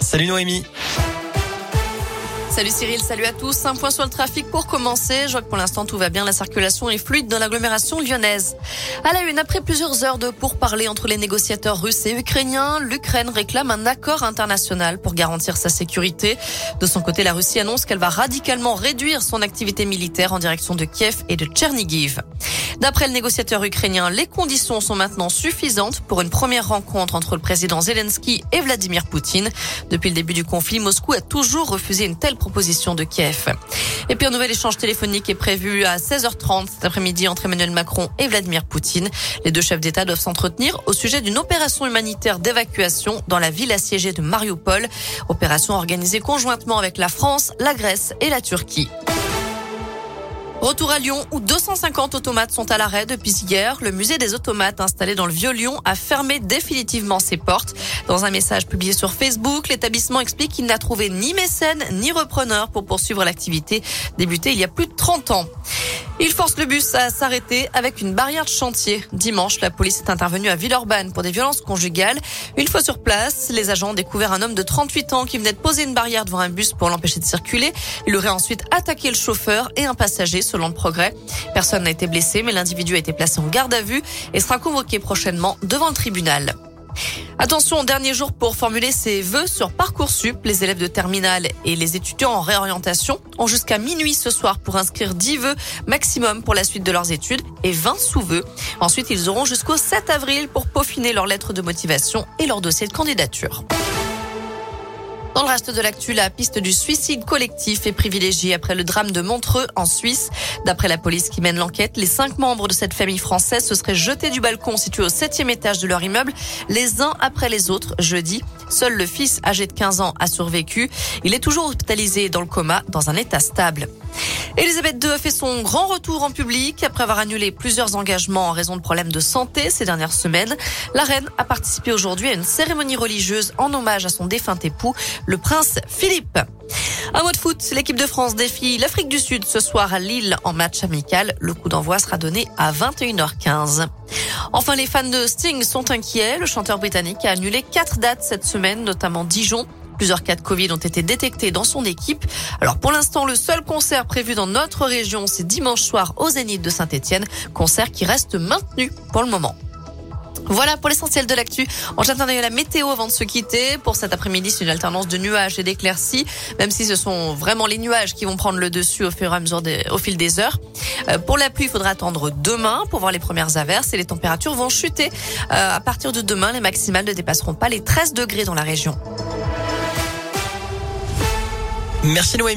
Salut Noémie. Salut Cyril, salut à tous. Un point sur le trafic pour commencer. Je vois que pour l'instant tout va bien. La circulation est fluide dans l'agglomération lyonnaise. À la une, après plusieurs heures de pourparlers entre les négociateurs russes et ukrainiens, l'Ukraine réclame un accord international pour garantir sa sécurité. De son côté, la Russie annonce qu'elle va radicalement réduire son activité militaire en direction de Kiev et de Tchernigiv. D'après le négociateur ukrainien, les conditions sont maintenant suffisantes pour une première rencontre entre le président Zelensky et Vladimir Poutine. Depuis le début du conflit, Moscou a toujours refusé une telle proposition de Kiev. Et puis un nouvel échange téléphonique est prévu à 16h30 cet après-midi entre Emmanuel Macron et Vladimir Poutine. Les deux chefs d'État doivent s'entretenir au sujet d'une opération humanitaire d'évacuation dans la ville assiégée de Mariupol. Opération organisée conjointement avec la France, la Grèce et la Turquie. Retour à Lyon où 250 automates sont à l'arrêt depuis hier. Le musée des automates installé dans le Vieux-Lyon a fermé définitivement ses portes. Dans un message publié sur Facebook, l'établissement explique qu'il n'a trouvé ni mécène ni repreneur pour poursuivre l'activité débutée il y a plus de 30 ans. Il force le bus à s'arrêter avec une barrière de chantier. Dimanche, la police est intervenue à Villeurbanne pour des violences conjugales. Une fois sur place, les agents ont découvert un homme de 38 ans qui venait de poser une barrière devant un bus pour l'empêcher de circuler. Il aurait ensuite attaqué le chauffeur et un passager selon le progrès. Personne n'a été blessé, mais l'individu a été placé en garde à vue et sera convoqué prochainement devant le tribunal. Attention, dernier jour pour formuler ses vœux sur Parcoursup. Les élèves de terminale et les étudiants en réorientation ont jusqu'à minuit ce soir pour inscrire 10 vœux maximum pour la suite de leurs études et 20 sous-vœux. Ensuite, ils auront jusqu'au 7 avril pour peaufiner leur lettre de motivation et leur dossier de candidature. Dans le reste de l'actu, la piste du suicide collectif est privilégiée après le drame de Montreux en Suisse. D'après la police qui mène l'enquête, les cinq membres de cette famille française se seraient jetés du balcon situé au septième étage de leur immeuble, les uns après les autres, jeudi. Seul le fils, âgé de 15 ans, a survécu. Il est toujours hospitalisé dans le coma, dans un état stable. Elisabeth II a fait son grand retour en public après avoir annulé plusieurs engagements en raison de problèmes de santé ces dernières semaines. La reine a participé aujourd'hui à une cérémonie religieuse en hommage à son défunt époux, le prince Philippe. Un mot de foot, l'équipe de France défie l'Afrique du Sud ce soir à Lille en match amical. Le coup d'envoi sera donné à 21h15. Enfin, les fans de Sting sont inquiets. Le chanteur britannique a annulé quatre dates cette semaine, notamment Dijon. Plusieurs cas de Covid ont été détectés dans son équipe. Alors pour l'instant, le seul concert prévu dans notre région, c'est dimanche soir au Zénith de Saint-Etienne. Concert qui reste maintenu pour le moment. Voilà pour l'essentiel de l'actu. On jette un œil à la météo avant de se quitter. Pour cet après-midi, c'est une alternance de nuages et d'éclaircies, même si ce sont vraiment les nuages qui vont prendre le dessus au fur et à mesure au fil des heures. Euh, pour la pluie, il faudra attendre demain pour voir les premières averses et les températures vont chuter. Euh, à partir de demain, les maximales ne dépasseront pas les 13 degrés dans la région. Merci Noémie.